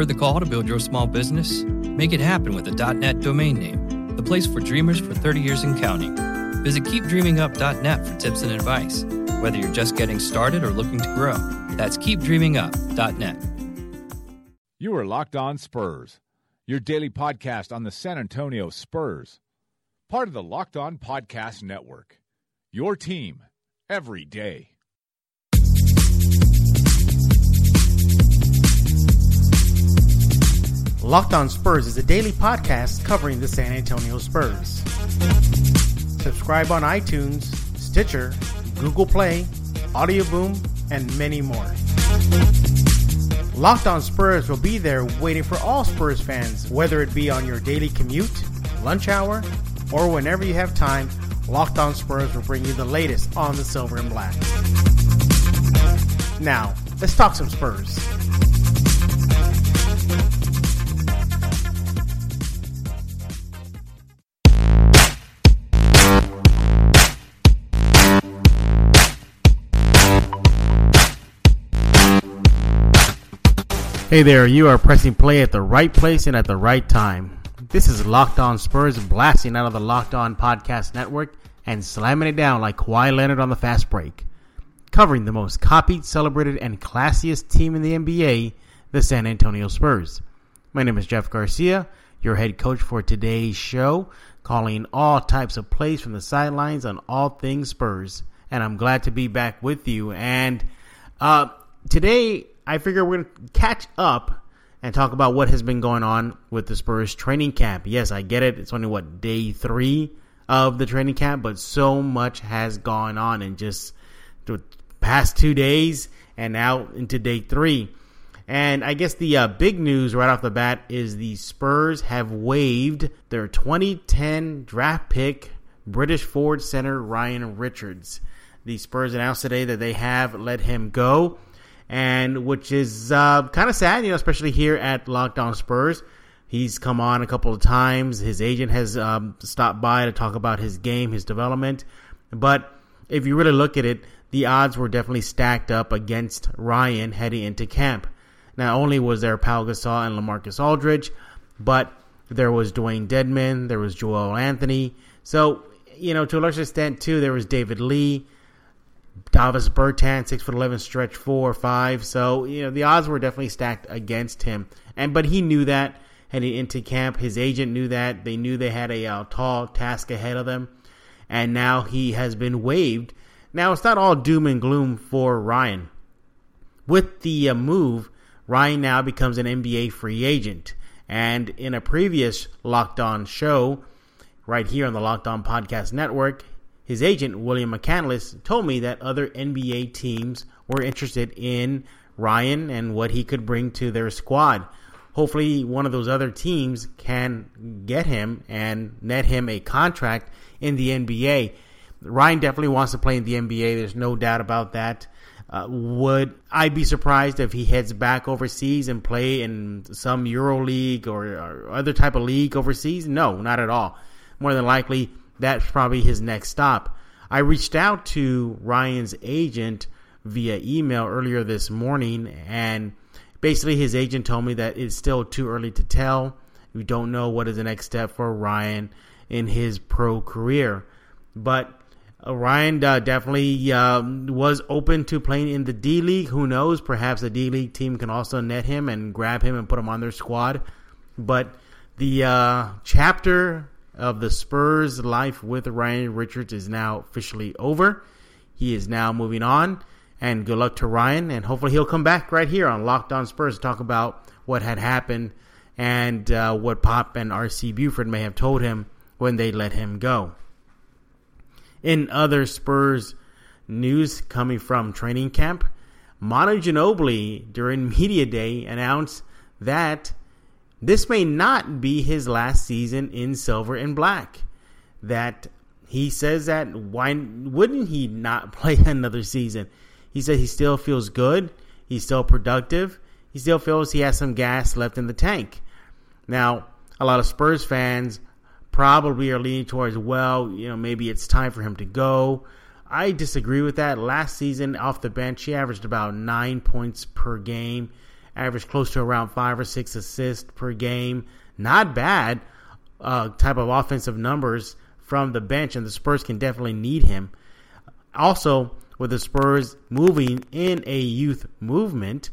Heard the call to build your small business? Make it happen with a .net domain name, the place for dreamers for 30 years and counting. Visit keepdreamingup.net for tips and advice, whether you're just getting started or looking to grow. That's keepdreamingup.net. You are Locked On Spurs, your daily podcast on the San Antonio Spurs, part of the Locked On Podcast Network. Your team every day. Locked On Spurs is a daily podcast covering the San Antonio Spurs. Subscribe on iTunes, Stitcher, Google Play, Audio Boom, and many more. Locked On Spurs will be there waiting for all Spurs fans, whether it be on your daily commute, lunch hour, or whenever you have time. Locked On Spurs will bring you the latest on the silver and black. Now, let's talk some Spurs. Hey there, you are pressing play at the right place and at the right time. This is Locked On Spurs blasting out of the Locked On Podcast Network and slamming it down like Kawhi Leonard on the fast break. Covering the most copied, celebrated, and classiest team in the NBA, the San Antonio Spurs. My name is Jeff Garcia, your head coach for today's show, calling all types of plays from the sidelines on all things Spurs. And I'm glad to be back with you. And uh, today I figure we're going to catch up and talk about what has been going on with the Spurs training camp. Yes, I get it. It's only what day three of the training camp, but so much has gone on in just the past two days and now into day three. And I guess the uh, big news right off the bat is the Spurs have waived their 2010 draft pick British forward center Ryan Richards. The Spurs announced today that they have let him go and which is uh, kind of sad, you know, especially here at Locked On Spurs. He's come on a couple of times. His agent has um, stopped by to talk about his game, his development. But if you really look at it, the odds were definitely stacked up against Ryan heading into camp. Not only was there Pau Gasol and LaMarcus Aldridge, but there was Dewayne Dedmon, there was Joel Anthony. So, you know, to a large extent, too, there was David Lee. Davis Bertan, six foot eleven, stretch four, five. So you know the odds were definitely stacked against him, and but he knew that heading into camp. His agent knew that. They knew they had a uh, tall task ahead of them, and now he has been waived. Now it's not all doom and gloom for Ryan. With the uh, move, Ryan now becomes an NBA free agent, and in a previous Locked On show, right here on the Locked On Podcast Network, his agent, William McCandless, told me that other NBA teams were interested in Ryan and what he could bring to their squad. Hopefully, one of those other teams can get him and net him a contract in the NBA. Ryan definitely wants to play in the NBA. There's no doubt about that. Uh, would I be surprised if he heads back overseas and play in some Euro League or, or other type of league overseas? No, not at all. More than likely, that's probably his next stop. I reached out to Ryan's agent via email earlier this morning, and basically his agent told me that it's still too early to tell. We don't know what is the next step for Ryan in his pro career, but uh, Ryan uh, definitely uh, was open to playing in the D League. Who knows? Perhaps the D League team can also net him and grab him and put him on their squad. But the uh, chapter of the Spurs life with Ryan Richards is now officially over. He is now moving on, and good luck to Ryan. And hopefully he'll come back right here on Locked On Spurs to talk about what had happened and uh, what Pop and RC Buford may have told him when they let him go. In other Spurs news coming from training camp, Manu Ginobili during media day announced that this may not be his last season in silver and black. That he says that why wouldn't he not play another season? He said he still feels good, he's still productive, he still feels he has some gas left in the tank. Now, a lot of Spurs fans probably are leaning towards, well, you know, maybe it's time for him to go. I disagree with that. Last season off the bench, he averaged about nine points per game averaged close to around five or six assists per game. Not bad uh, type of offensive numbers from the bench, and the Spurs can definitely need him. Also, with the Spurs moving in a youth movement,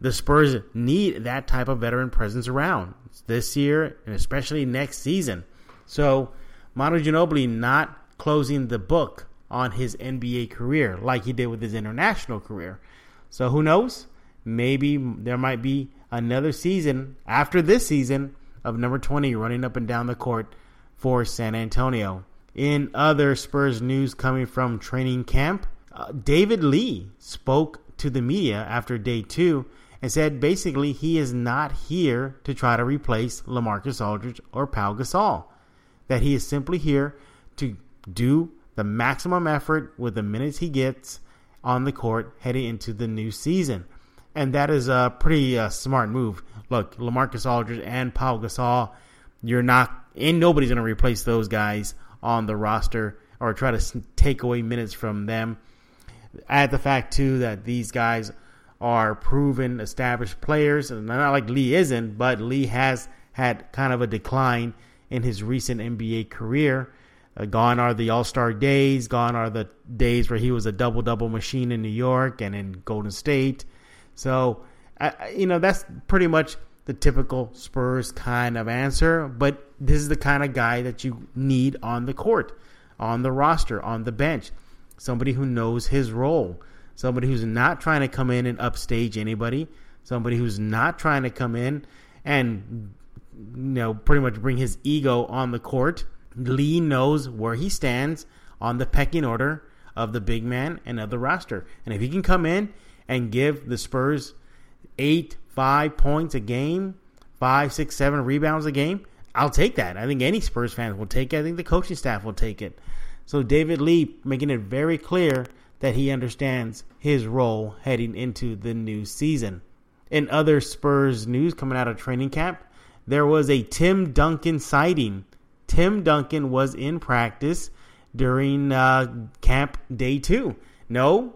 the Spurs need that type of veteran presence around this year and especially next season. So, Manu Ginobili not closing the book on his NBA career like he did with his international career. So, who knows? Maybe there might be another season after this season of number 20 running up and down the court for San Antonio. In other Spurs news coming from training camp, uh, David Lee spoke to the media after day two and said basically he is not here to try to replace LaMarcus Aldridge or Pau Gasol. That he is simply here to do the maximum effort with the minutes he gets on the court heading into the new season. And that is a pretty uh, smart move. Look, LaMarcus Aldridge and Pau Gasol, you're not, and nobody's going to replace those guys on the roster or try to take away minutes from them. Add the fact, too, that these guys are proven, established players. And not like Lee isn't, but Lee has had kind of a decline in his recent NBA career. Uh, gone are the All Star days. Gone are the days where he was a double double machine in New York and in Golden State. So, you know, that's pretty much the typical Spurs kind of answer. But this is the kind of guy that you need on the court, on the roster, on the bench. Somebody who knows his role. Somebody who's not trying to come in and upstage anybody. Somebody who's not trying to come in and, you know, pretty much bring his ego on the court. Lee knows where he stands on the pecking order of the big man and of the roster. And if he can come in and give the Spurs eight, five points a game, five, six, seven rebounds a game, I'll take that. I think any Spurs fans will take it. I think the coaching staff will take it. So David Lee making it very clear that he understands his role heading into the new season. In other Spurs news coming out of training camp, there was a Tim Duncan sighting. Tim Duncan was in practice during uh, camp day two. No,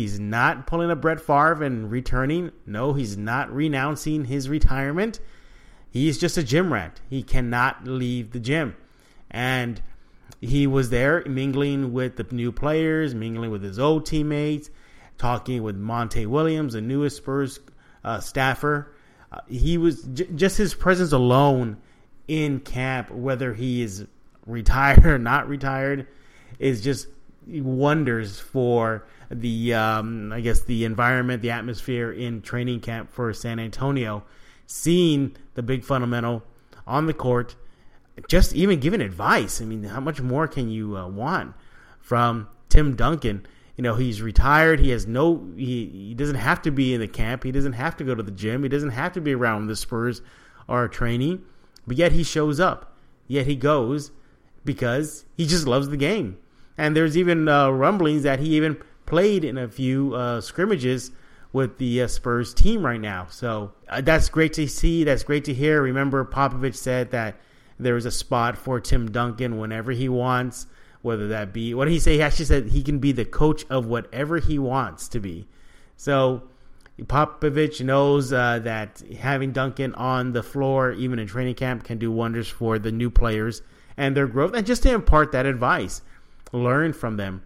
he's not pulling a Brett Favre and returning. No, he's not renouncing his retirement. He's just a gym rat. He cannot leave the gym. And he was there mingling with the new players, mingling with his old teammates, talking with Monty Williams, the newest Spurs uh, staffer. Uh, he was j- just his presence alone in camp, whether he is retired or not retired, is just wonders for the um, I guess the environment, the atmosphere in training camp for San Antonio. Seeing the big fundamental on the court just even giving advice. I mean, how much more can you uh, want from Tim Duncan? You know, he's retired. He has no. He, he doesn't have to be in the camp. He doesn't have to go to the gym. He doesn't have to be around the Spurs or training. But yet he shows up. Yet he goes because he just loves the game. And there's even uh, rumblings that he even played in a few uh, scrimmages with the uh, Spurs team right now. So uh, that's great to see. That's great to hear. Remember, Popovich said that there is a spot for Tim Duncan whenever he wants, whether that be what did he say? He actually said he can be the coach of whatever he wants to be. So Popovich knows uh, that having Duncan on the floor, even in training camp, can do wonders for the new players and their growth. And just to impart that advice, learn from them,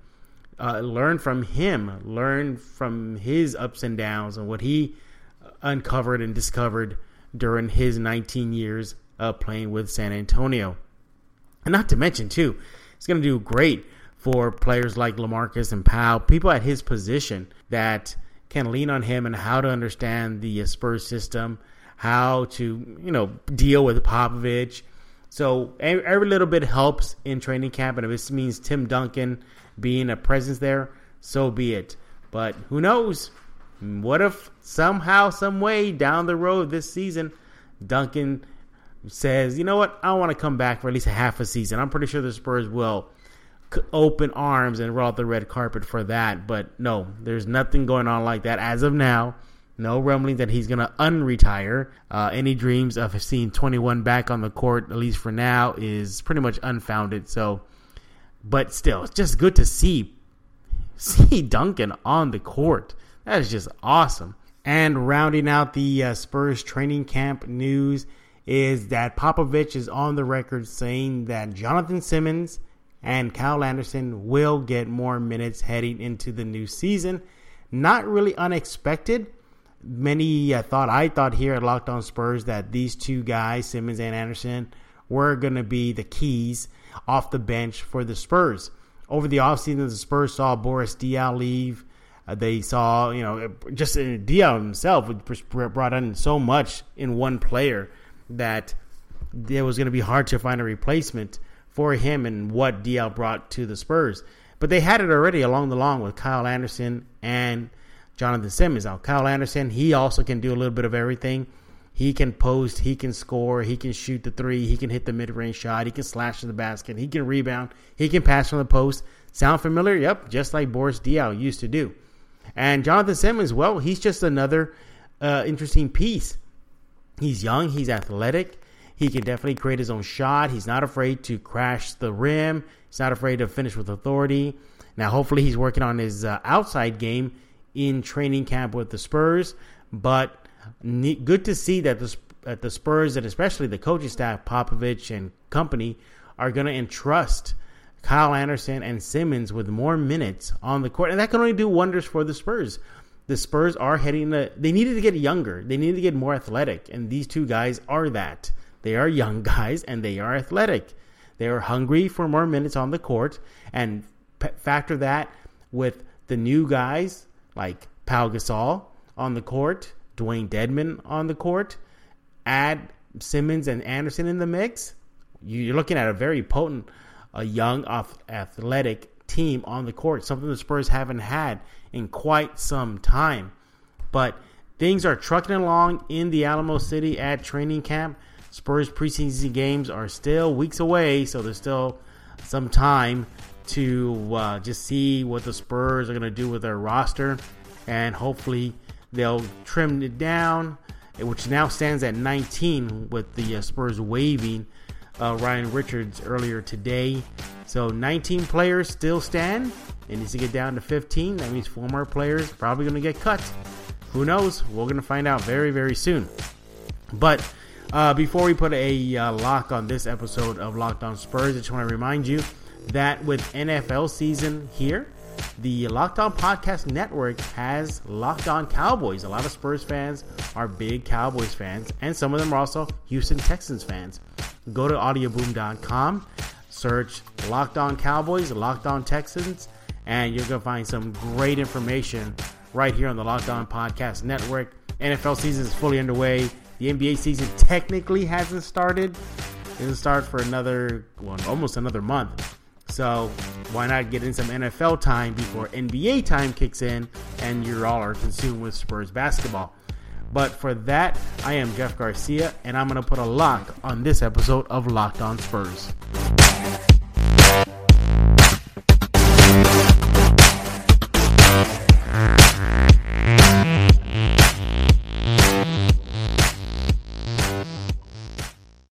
uh, learn from him, learn from his ups and downs and what he uncovered and discovered during his 19 years uh, playing with San Antonio. And not to mention, too, it's going to do great for players like Lamarcus and Powell, people at his position that can lean on him and how to understand the Spurs system, how to you know deal with Popovich. So every little bit helps in training camp, and if this means Tim Duncan being a presence there, so be it. But who knows? What if somehow, some way down the road this season, Duncan says, you know what, I want to come back for at least a half a season. I'm pretty sure the Spurs will open arms and roll out the red carpet for that. But no, there's nothing going on like that as of now. No rumbling that he's going to unretire. Uh, any dreams of seeing 21 back on the court, at least for now, is pretty much unfounded. So, but still, it's just good to see see Duncan on the court. That is just awesome. And rounding out the uh, Spurs training camp news is that Popovich is on the record saying that Jonathan Simmons and Kyle Anderson will get more minutes heading into the new season. Not really unexpected. Many uh, thought, I thought here at Locked On Spurs, that these two guys, Simmons and Anderson, were going to be the keys off the bench for the Spurs. Over the offseason, the Spurs saw Boris Diaw leave. Uh, they saw, you know, just uh, Diaw himself brought in so much in one player that it was going to be hard to find a replacement for him and what Diaw brought to the Spurs. But they had it already along the long with Kyle Anderson and Jonathan Simmons. Now, Kyle Anderson, he also can do a little bit of everything. He can post, he can score, he can shoot the three, he can hit the mid range shot, he can slash to the basket, he can rebound, he can pass from the post. Sound familiar? Yep, just like Boris Diaw used to do. And Jonathan Simmons, well, he's just another uh, interesting piece. He's young, he's athletic, he can definitely create his own shot. He's not afraid to crash the rim, he's not afraid to finish with authority. Now, hopefully, he's working on his uh, outside game in training camp with the Spurs, but good to see that the, that the Spurs and especially the coaching staff, Popovich and company, are going to entrust Kyle Anderson and Simmons with more minutes on the court, and that can only do wonders for the Spurs. The Spurs are heading to, they needed to get younger, they needed to get more athletic, and these two guys are that. They are young guys and they are athletic. They are hungry for more minutes on the court, and p- factor that with the new guys like Pau Gasol on the court Dewayne Dedmon on the court, add Simmons and Anderson in the mix, you're looking at a very potent, a young, athletic team on the court, something the Spurs haven't had in quite some time. But things are trucking along in the Alamo City at training camp. Spurs preseason games are still weeks away, so there's still some time to uh, just see what the Spurs are going to do with their roster and hopefully They'll trim it down, which now stands at 19 with the uh, Spurs waiving uh, Ryan Richards earlier today. So 19 players still stand. It needs to get down to 15. That means four more players probably going to get cut. Who knows? We're going to find out very, very soon. But uh, before we put a uh, lock on this episode of Locked On Spurs, I just want to remind you that with NFL season here, the Locked On Podcast Network has Locked On Cowboys. A lot of Spurs fans are big Cowboys fans, and some of them are also Houston Texans fans. Go to audioboom.com, search Locked On Cowboys, Locked On Texans, and you're going to find some great information right here on the Locked On Podcast Network. NFL season is fully underway. The NBA season technically hasn't started. It will start for another, well, almost another month. So why not get in some NFL time before NBA time kicks in and you all are consumed with Spurs basketball? But for that, I am Jeff Garcia, and I'm going to put a lock on this episode of Locked On Spurs.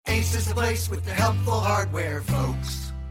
Ace is the place with the helpful hardware.